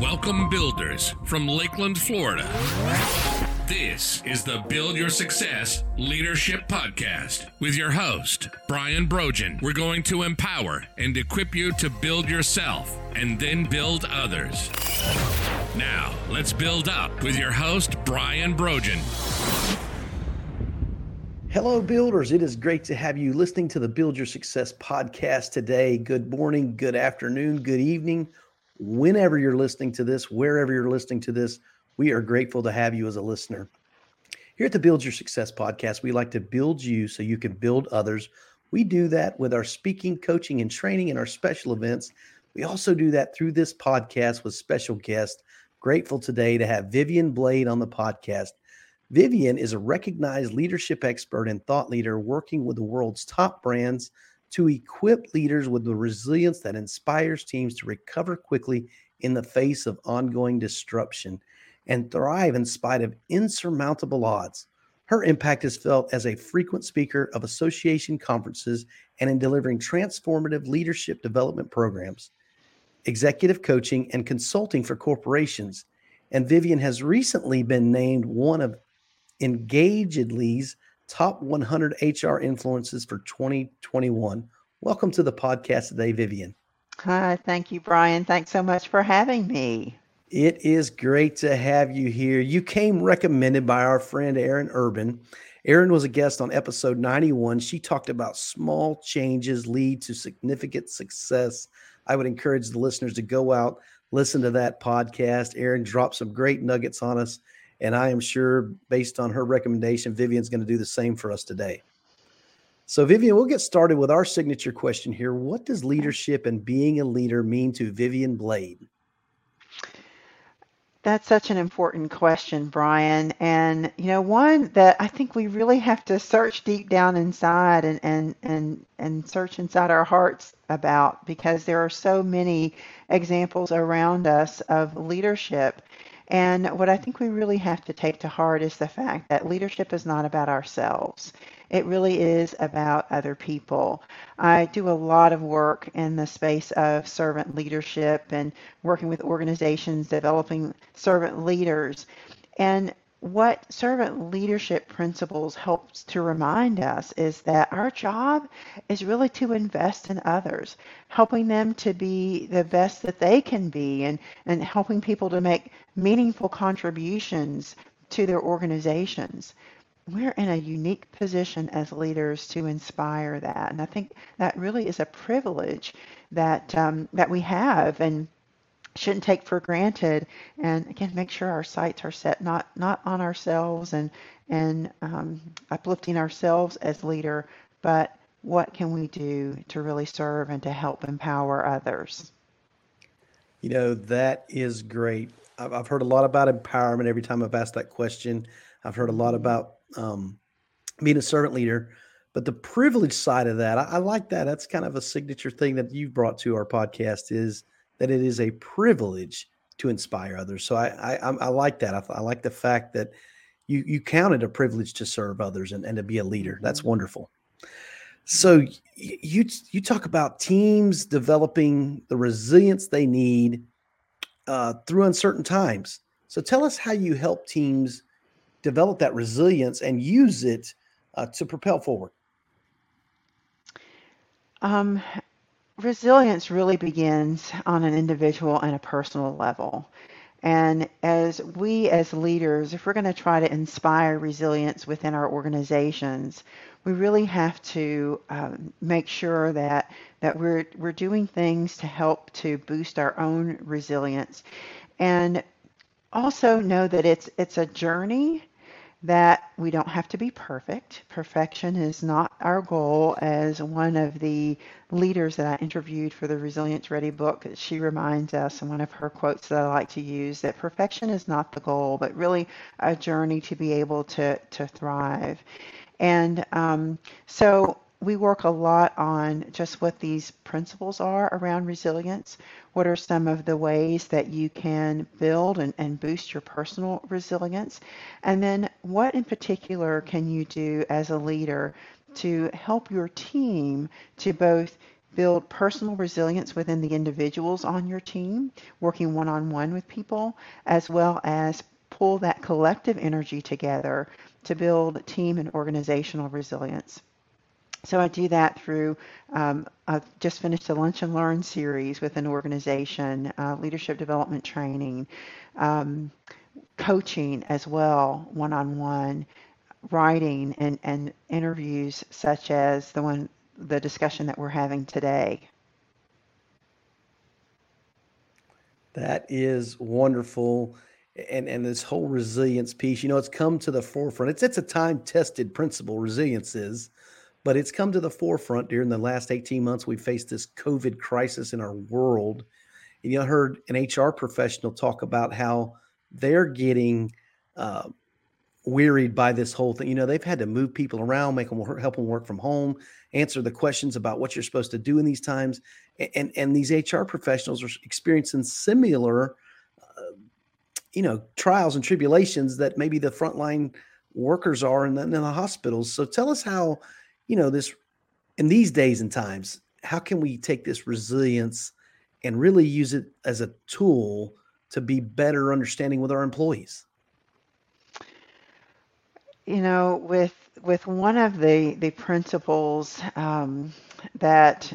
Welcome, builders from Lakeland, Florida. This is the Build Your Success Leadership Podcast with your host, Brian Brogan. We're going to empower and equip you to build yourself and then build others. Now, let's build up with your host, Brian Brogan. Hello, builders. It is great to have you listening to the Build Your Success podcast today. Good morning, good afternoon, good evening, whenever you're listening to this, wherever you're listening to this. We are grateful to have you as a listener. Here at the Build Your Success podcast, we like to build you so you can build others. We do that with our speaking, coaching, and training and our special events. We also do that through this podcast with special guests. Grateful today to have Vivian Blade on the podcast. Vivian is a recognized leadership expert and thought leader working with the world's top brands to equip leaders with the resilience that inspires teams to recover quickly in the face of ongoing disruption and thrive in spite of insurmountable odds. Her impact is felt as a frequent speaker of association conferences and in delivering transformative leadership development programs, executive coaching, and consulting for corporations. And Vivian has recently been named one of Engagedly's top 100 HR influences for 2021. Welcome to the podcast today, Vivian. Hi, thank you, Brian. Thanks so much for having me. It is great to have you here. You came recommended by our friend Erin Urban. Erin was a guest on episode 91. She talked about small changes lead to significant success. I would encourage the listeners to go out, listen to that podcast. Erin dropped some great nuggets on us and I am sure, based on her recommendation, Vivian's going to do the same for us today. So, Vivian, we'll get started with our signature question here. What does leadership and being a leader mean to Vivian Blade? That's such an important question, Brian. And, you know, one that I think we really have to search deep down inside and, and, and, and search inside our hearts about because there are so many examples around us of leadership and what I think we really have to take to heart is the fact that leadership is not about ourselves. It really is about other people. I do a lot of work in the space of servant leadership and working with organizations developing servant leaders. And what servant leadership principles helps to remind us is that our job is really to invest in others, helping them to be the best that they can be and, and helping people to make meaningful contributions to their organizations. We're in a unique position as leaders to inspire that. And I think that really is a privilege that um, that we have. And shouldn't take for granted. And again make sure our sights are set not not on ourselves and and um, uplifting ourselves as leader but what can we do to really serve and to help empower others? You know that is great. I've, I've heard a lot about empowerment every time i've asked that question. I've heard a lot mm-hmm. about um, being a servant leader but the privilege side of that I, I like that. That's kind of a signature thing that you've brought to our podcast is that it is a privilege to inspire others. So I I, I like that. I, I, like the fact that you you count it a privilege to serve others and, and to be a leader. That's mm-hmm. wonderful. So you you talk about teams developing the resilience they need uh, through uncertain times. So tell us how you help teams develop that resilience and use it uh, to propel forward. Um, resilience really begins on an individual and a personal level. And as we as leaders, if we're going to try to inspire resilience within our organizations, we really have to um, make sure that that we're we're doing things to help to boost our own resilience, and also know that it's it's a journey that we don't have to be perfect. Perfection is not our goal. As one of the leaders that I interviewed for the Resilience Ready book, she reminds us, and one of her quotes that I like to use, that perfection is not the goal, but really a journey to be able to, to thrive. And um, so we work a lot on just what these principles are around resilience. What are some of the ways that you can build and, and boost your personal resilience? And then what in particular can you do as a leader to help your team to both build personal resilience within the individuals on your team, working one on one with people, as well as pull that collective energy together to build team and organizational resilience. So I do that through, um, I've just finished a Lunch and Learn series with an organization, uh, leadership development training, um, coaching as well, one on one, writing, and, and interviews such as the one, the discussion that we're having today. That is wonderful. And, and this whole resilience piece, you know, it's come to the forefront. It's it's a time tested principle, resilience is, but it's come to the forefront during the last 18 months. We faced this COVID crisis in our world. And you heard an HR professional talk about how they're getting uh, wearied by this whole thing. You know, they've had to move people around, make them work, help them work from home, answer the questions about what you're supposed to do in these times, and and these HR professionals are experiencing similar, uh, you know, trials and tribulations that maybe the frontline workers are in the, in the hospitals. So tell us how, you know, this in these days and times, how can we take this resilience and really use it as a tool to be better understanding with our employees? You know, with with one of the the principles um, that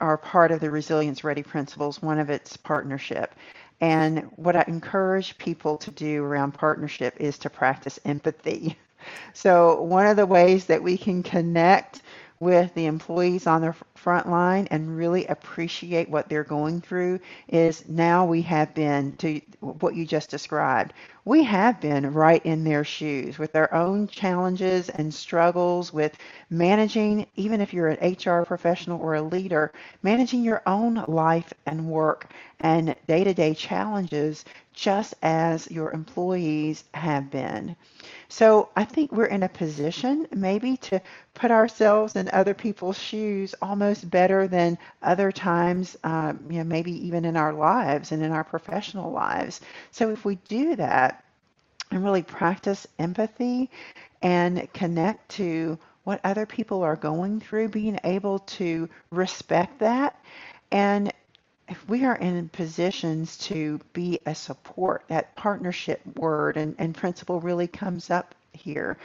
are part of the resilience ready principles, one of its partnership. And what I encourage people to do around partnership is to practice empathy. So, one of the ways that we can connect with the employees on the front line and really appreciate what they're going through is now we have been to what you just described. We have been right in their shoes with their own challenges and struggles with managing, even if you're an HR professional or a leader, managing your own life and work and day to day challenges just as your employees have been. So I think we're in a position maybe to put ourselves in other people's shoes almost better than other times, um, you know, maybe even in our lives and in our professional lives. So if we do that and really practice empathy and connect to what other people are going through, being able to respect that and if we are in positions to be a support, that partnership word and, and principle really comes up here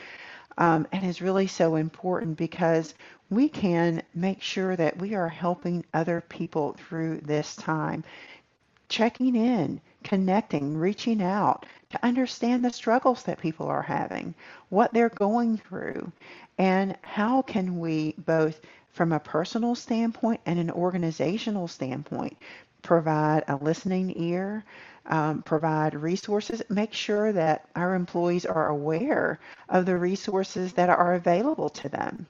um, and is really so important because we can make sure that we are helping other people through this time, checking in, connecting, reaching out to understand the struggles that people are having, what they're going through, and how can we both from a personal standpoint and an organizational standpoint, provide a listening ear, um, provide resources, make sure that our employees are aware of the resources that are available to them.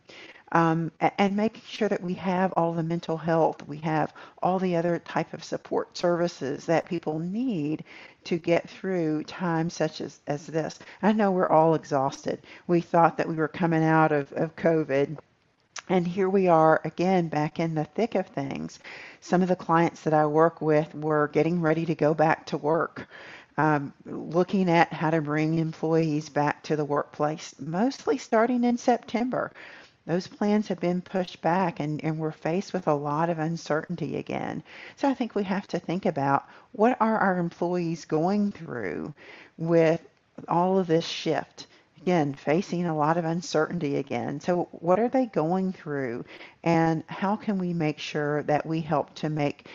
Um, and making sure that we have all the mental health, we have all the other type of support services that people need to get through times such as, as this. I know we're all exhausted. We thought that we were coming out of, of COVID and here we are again back in the thick of things. Some of the clients that I work with were getting ready to go back to work, um, looking at how to bring employees back to the workplace, mostly starting in September. Those plans have been pushed back and, and we're faced with a lot of uncertainty again. So I think we have to think about what are our employees going through with all of this shift again facing a lot of uncertainty again. So what are they going through and how can we make sure that we help to make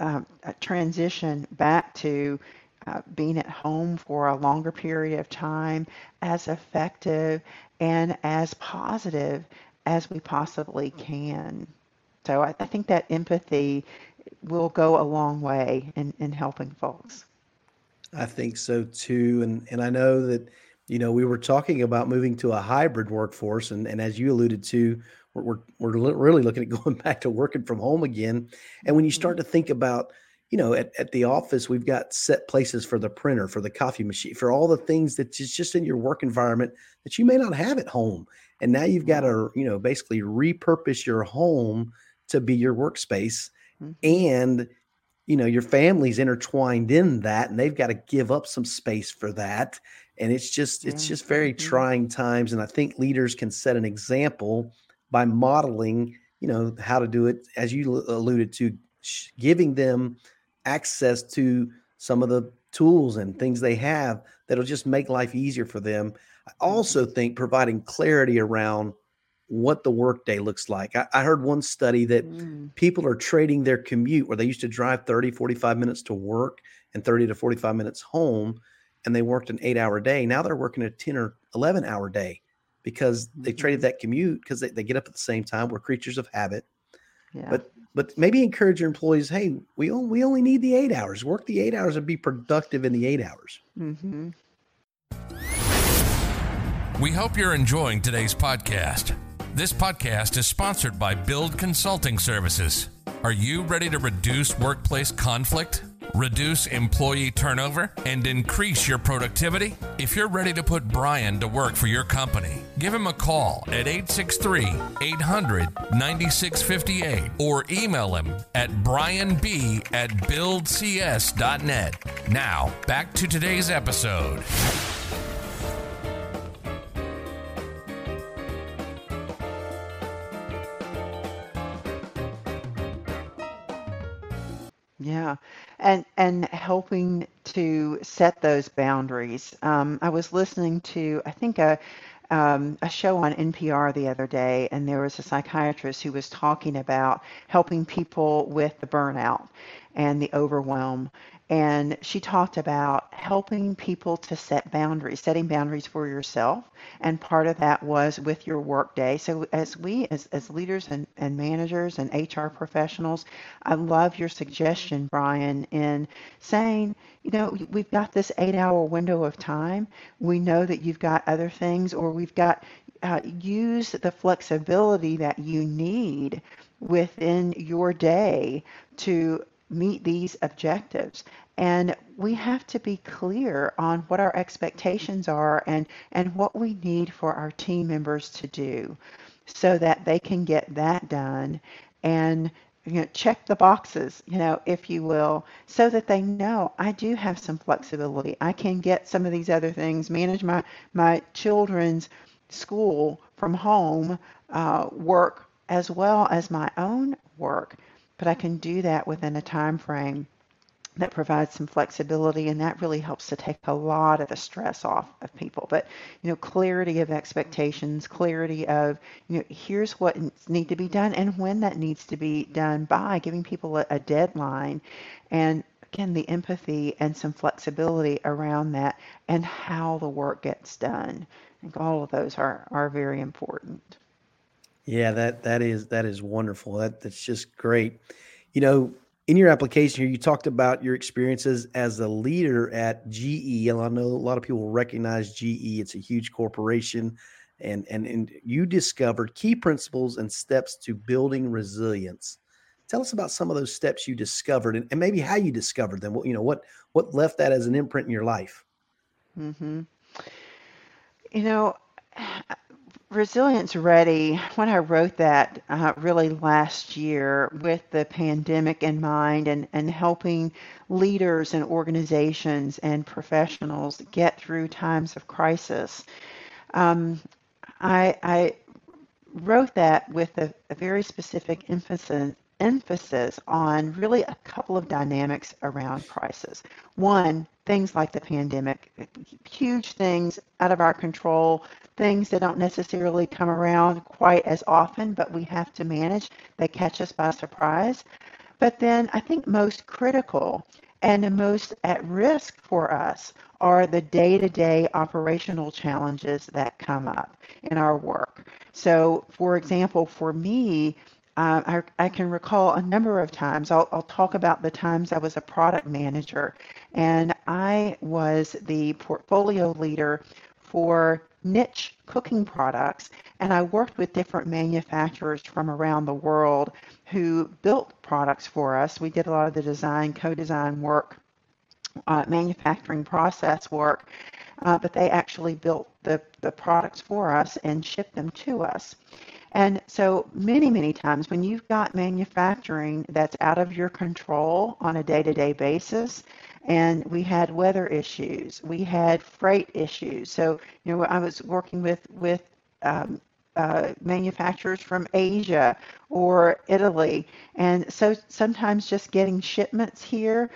um, a transition back to uh, being at home for a longer period of time as effective and as positive as we possibly can. So I, I think that empathy will go a long way in, in helping folks. I think so too. And and I know that you know, we were talking about moving to a hybrid workforce, and, and as you alluded to, we're, we're, we're really looking at going back to working from home again. And when you mm-hmm. start to think about, you know, at, at the office, we've got set places for the printer, for the coffee machine, for all the things that is just in your work environment that you may not have at home. And now you've got to, you know, basically repurpose your home to be your workspace. Mm-hmm. And, you know, your family's intertwined in that, and they've got to give up some space for that and it's just it's just very mm-hmm. trying times and i think leaders can set an example by modeling you know, how to do it, as you alluded to, giving them access to some of the tools and things they have that'll just make life easier for them. I also mm-hmm. think providing clarity around what the workday looks like. I, I, heard one study that mm. people are trading their commute where they used to drive 30, 45 minutes to work and 30 to 45 minutes home, and they worked an eight hour day. Now they're working a 10 or 11 hour day because they mm-hmm. traded that commute because they, they get up at the same time. We're creatures of habit. Yeah. But but maybe encourage your employees. Hey, we only, we only need the eight hours. Work the eight hours and be productive in the eight hours. Mm-hmm. We hope you're enjoying today's podcast. This podcast is sponsored by Build Consulting Services. Are you ready to reduce workplace conflict? Reduce employee turnover, and increase your productivity? If you're ready to put Brian to work for your company, give him a call at 863 800 9658 or email him at brianb at buildcs.net. Now, back to today's episode. Yeah and and helping to set those boundaries. Um, I was listening to I think a um, a show on NPR the other day, and there was a psychiatrist who was talking about helping people with the burnout and the overwhelm and she talked about helping people to set boundaries, setting boundaries for yourself. And part of that was with your workday. So as we, as, as leaders and, and managers and HR professionals, I love your suggestion, Brian, in saying, you know, we've got this eight hour window of time. We know that you've got other things, or we've got, uh, use the flexibility that you need within your day to meet these objectives. And we have to be clear on what our expectations are and, and what we need for our team members to do so that they can get that done and you know, check the boxes, you know, if you will, so that they know I do have some flexibility. I can get some of these other things, manage my, my children's school from home uh, work as well as my own work but I can do that within a time frame that provides some flexibility and that really helps to take a lot of the stress off of people. But you know clarity of expectations clarity of you know here's what needs to be done and when that needs to be done by giving people a, a deadline and again the empathy and some flexibility around that and how the work gets done. I think all of those are are very important yeah, that that is that is wonderful. That that's just great. You know, in your application here, you talked about your experiences as a leader at GE. And I know a lot of people recognize GE. It's a huge corporation, and and and you discovered key principles and steps to building resilience. Tell us about some of those steps you discovered, and, and maybe how you discovered them. What you know, what what left that as an imprint in your life. Mm hmm. You know, Resilience Ready, when I wrote that uh, really last year with the pandemic in mind and, and helping leaders and organizations and professionals get through times of crisis, um, I, I, wrote that with a, a very specific emphasis emphasis on really a couple of dynamics around crisis. One, things like the pandemic, huge things out of our control, things that don't necessarily come around quite as often, but we have to manage. They catch us by surprise. But then I think most critical and most at risk for us are the day to day operational challenges that come up in our work. So, for example, for me, uh, I, I, can recall a number of times, I'll, I'll, talk about the times I was a product manager and I was the portfolio leader for niche cooking products. And I worked with different manufacturers from around the world who built products for us. We did a lot of the design, co design work, uh, manufacturing process work. Uh, but they actually built the, the products for us and shipped them to us. And so many, many times when you've got manufacturing that's out of your control on a day to day basis, and we had weather issues, we had freight issues. So, you know, I was working with, with um, uh, manufacturers from Asia or Italy. And so sometimes just getting shipments here,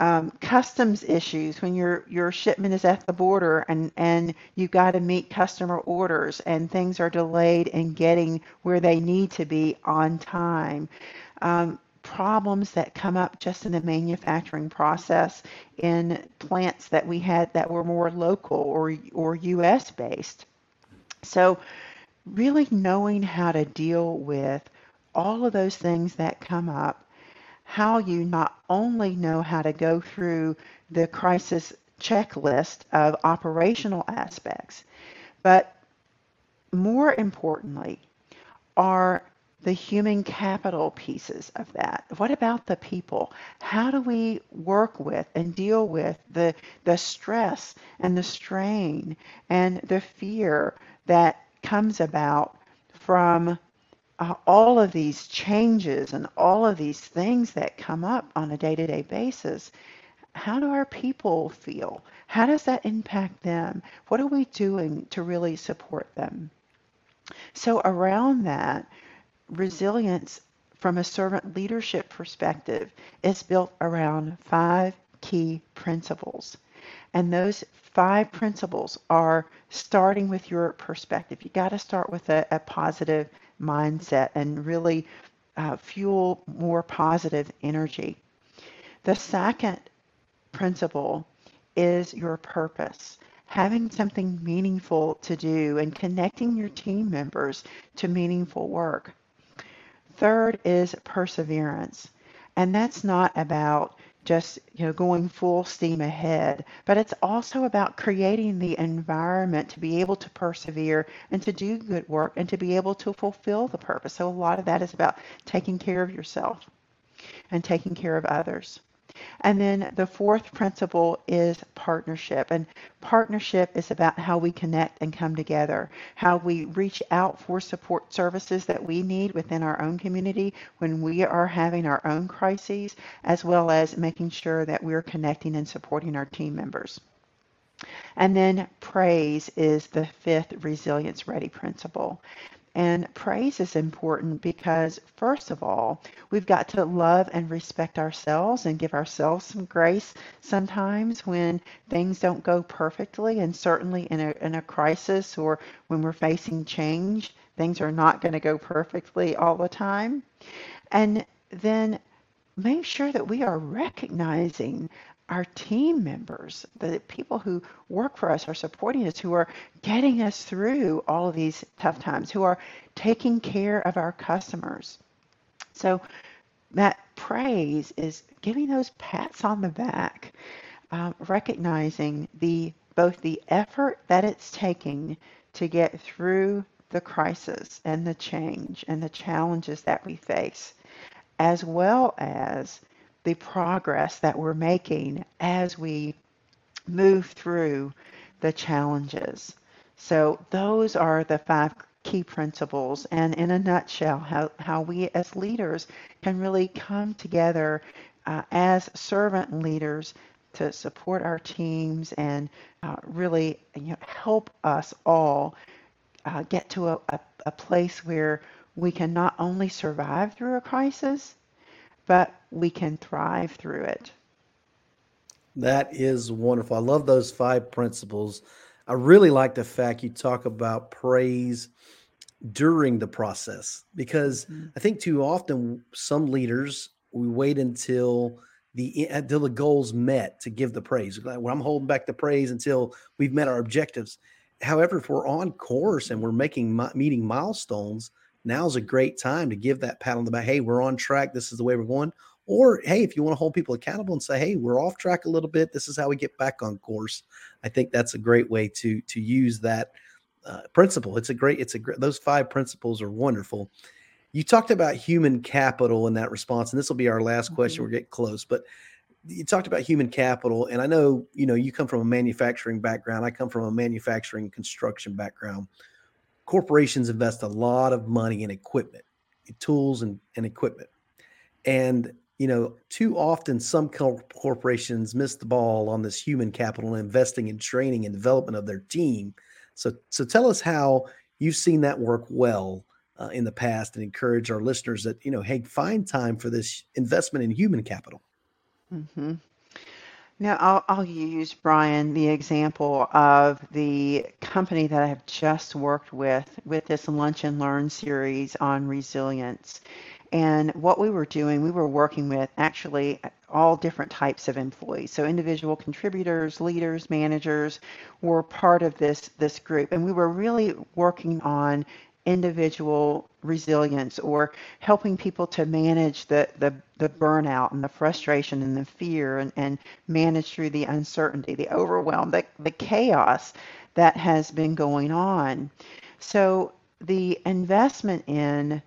um, customs issues when your your shipment is at the border and and you got to meet customer orders and things are delayed in getting where they need to be on time. Um, problems that come up just in the manufacturing process in plants that we had that were more local or or US based. So really knowing how to deal with all of those things that come up, how you not only know how to go through the crisis checklist of operational aspects, but more importantly, are the human capital pieces of that. What about the people? How do we work with and deal with the the stress and the strain and the fear that comes about from uh, all of these changes and all of these things that come up on a day to day basis, how do our people feel? How does that impact them? What are we doing to really support them? So, around that, resilience from a servant leadership perspective is built around five key principles. And those five principles are starting with your perspective. You got to start with a, a, positive mindset and really uh, fuel more positive energy. The second principle is your purpose. Having something meaningful to do and connecting your team members to meaningful work. Third is perseverance. And that's not about just you know going full steam ahead. But it's also about creating the environment to be able to persevere and to do good work and to be able to fulfill the purpose. So a lot of that is about taking care of yourself and taking care of others and then the fourth principle is partnership. And partnership is about how we connect and come together, how we reach out for support services that we need within our own community when we are having our own crises, as well as making sure that we're connecting and supporting our team members. And then praise is the fifth resilience ready principle. And praise is important because, first of all, we've got to love and respect ourselves and give ourselves some grace sometimes when things don't go perfectly. And certainly in a, in a crisis or when we're facing change, things are not going to go perfectly all the time. And then make sure that we are recognizing our team members, the people who work for us, are supporting us, who are getting us through all of these tough times, who are taking care of our customers. So that praise is giving those pats on the back, um, recognizing the both the effort that it's taking to get through the crisis and the change and the challenges that we face, as well as the progress that we're making as we move through the challenges. So those are the five key principles and in a nutshell how, how we as leaders can really come together uh, as servant leaders to support our teams and uh, really you know, help us all uh, get to a, a, a place where we can not only survive through a crisis, but we can thrive through it. That is wonderful. I love those five principles. I really like the fact you talk about praise during the process because mm-hmm. I think too often some leaders we wait until the until the goals met to give the praise. Well, I'm holding back the praise until we've met our objectives. However, if we're on course and we're making meeting milestones, now's a great time to give that pat on the back. Hey, we're on track. This is the way we're going. Or hey, if you want to hold people accountable and say, hey, we're off track a little bit. This is how we get back on course. I think that's a great way to to use that uh, principle. It's a great. It's a great. Those five principles are wonderful. You talked about human capital in that response, and this will be our last mm-hmm. question. We're getting close, but you talked about human capital, and I know you know you come from a manufacturing background. I come from a manufacturing construction background corporations invest a lot of money in equipment, tools and, and equipment. And, you know, too often some corporations miss the ball on this human capital and investing in training and development of their team. So, so tell us how you've seen that work well uh, in the past and encourage our listeners that, you know, hey, find time for this investment in human capital. Mm-hmm. Now, I'll, I'll use, Brian, the example of the company that I have just worked with, with this Lunch and Learn series on resilience. And what we were doing, we were working with actually all different types of employees. So individual contributors, leaders, managers were part of this, this group. And we were really working on individual resilience or helping people to manage the, the, the burnout and the frustration and the fear and, and manage through the uncertainty, the overwhelm, the, the chaos that has been going on. So the investment in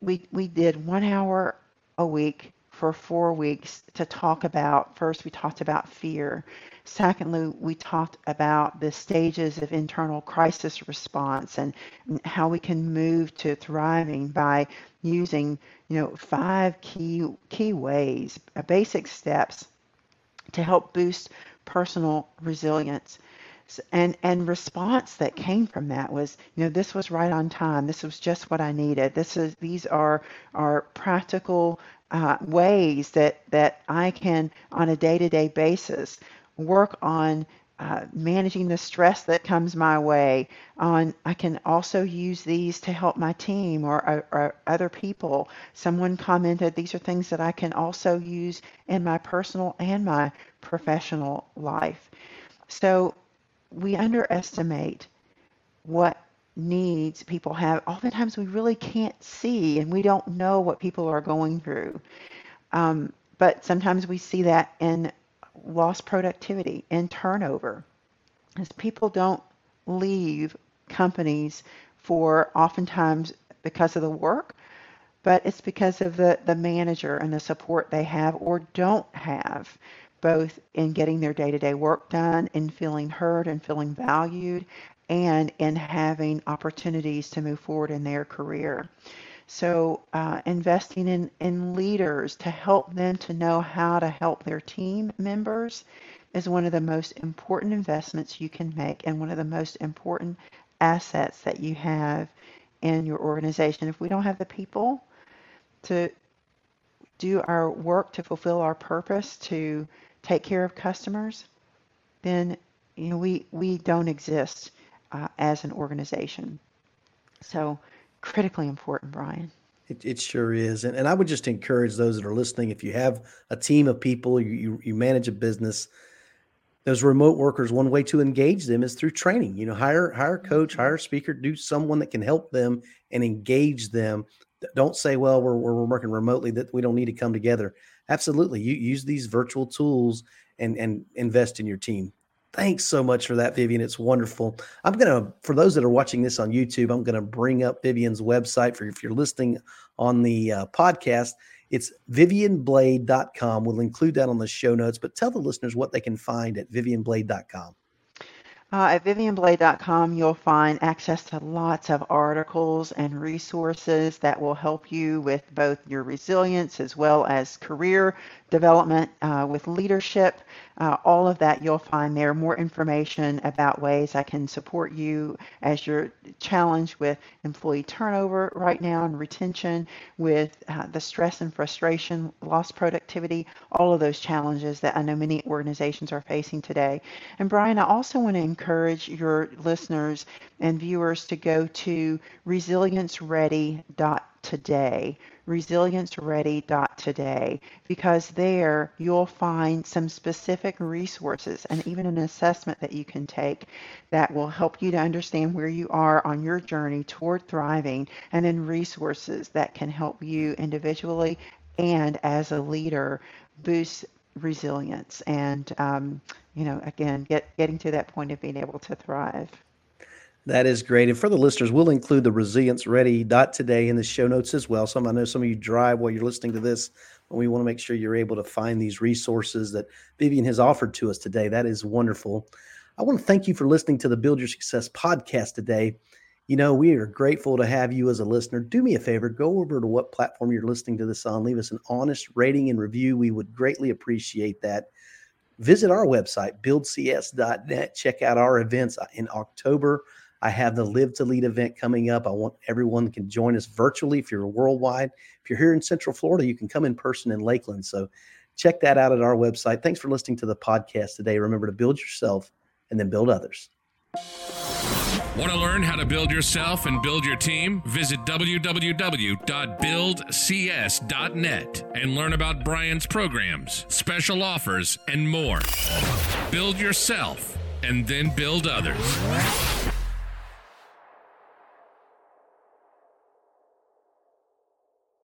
we we did one hour a week for four weeks to talk about first we talked about fear. Secondly we talked about the stages of internal crisis response and how we can move to thriving by using you know five key key ways uh, basic steps to help boost personal resilience. And and response that came from that was you know this was right on time. This was just what i needed. This is these are are practical uh, ways that that i can on a day-to-day basis work on uh, managing the stress that comes my way. On i can also use these to help my team or, or, other people. Someone commented these are things that i can also use in my personal and my professional life. So we underestimate what needs people have. Oftentimes, we really can't see and we don't know what people are going through. Um, but sometimes we see that in lost productivity and turnover, as people don't leave companies for oftentimes because of the work, but it's because of the, the manager and the support they have or don't have both in getting their day to day work done, in feeling heard and feeling valued, and in having opportunities to move forward in their career. So, uh, investing in, in leaders to help them to know how to help their team members is one of the most important investments you can make and one of the most important assets that you have in your organization. If we don't have the people to do our work to fulfill our purpose, to take care of customers, then you know we we don't exist uh, as an organization. So critically important, Brian. It, it sure is, and, and I would just encourage those that are listening. If you have a team of people, you, you you manage a business, those remote workers, one way to engage them is through training. You know, hire hire a coach, mm-hmm. hire a speaker, do someone that can help them and engage them. Don't say, "Well, we're we're working remotely that we don't need to come together." absolutely you use these virtual tools and and invest in your team thanks so much for that vivian. It's wonderful. I'm gonna for those that are watching this on youtube i'm gonna bring up vivian's website for if you're listening on the uh, podcast. It's vivianblade.com we'll include that on the show notes but tell the listeners what they can find at vivianblade.com uh, at vivianblade.com, you'll find access to lots of articles and resources that will help you with both your resilience as well as career development uh, with leadership. Uh, all of that you'll find there. More information about ways I can support you as you're challenged with employee turnover right now and retention, with uh, the stress and frustration, lost productivity, all of those challenges that I know many organizations are facing today. And Brian, I also want to encourage your listeners and viewers to go to resilienceready.today resilienceready.today because there you'll find some specific resources and even an assessment that you can take that will help you to understand where you are on your journey toward thriving and then resources that can help you individually and as a leader boost resilience and um, you know again get getting to that point of being able to thrive that is great. And for the listeners, we'll include the resilience ready dot today in the show notes as well. Some I know some of you drive while you're listening to this, and we want to make sure you're able to find these resources that Vivian has offered to us today. That is wonderful. I want to thank you for listening to the Build Your Success podcast today. You know, we are grateful to have you as a listener. Do me a favor, go over to what platform you're listening to this on, leave us an honest rating and review. We would greatly appreciate that. Visit our website, buildcs.net. Check out our events in October I have the Live to Lead event coming up. I want everyone can join us virtually if you're worldwide. If you're here in Central Florida, you can come in person in Lakeland. So check that out at our website. Thanks for listening to the podcast today. Remember to build yourself and then build others. Want to learn how to build yourself and build your team? Visit www.buildcs.net and learn about Brian's programs, special offers, and more. Build yourself and then build others.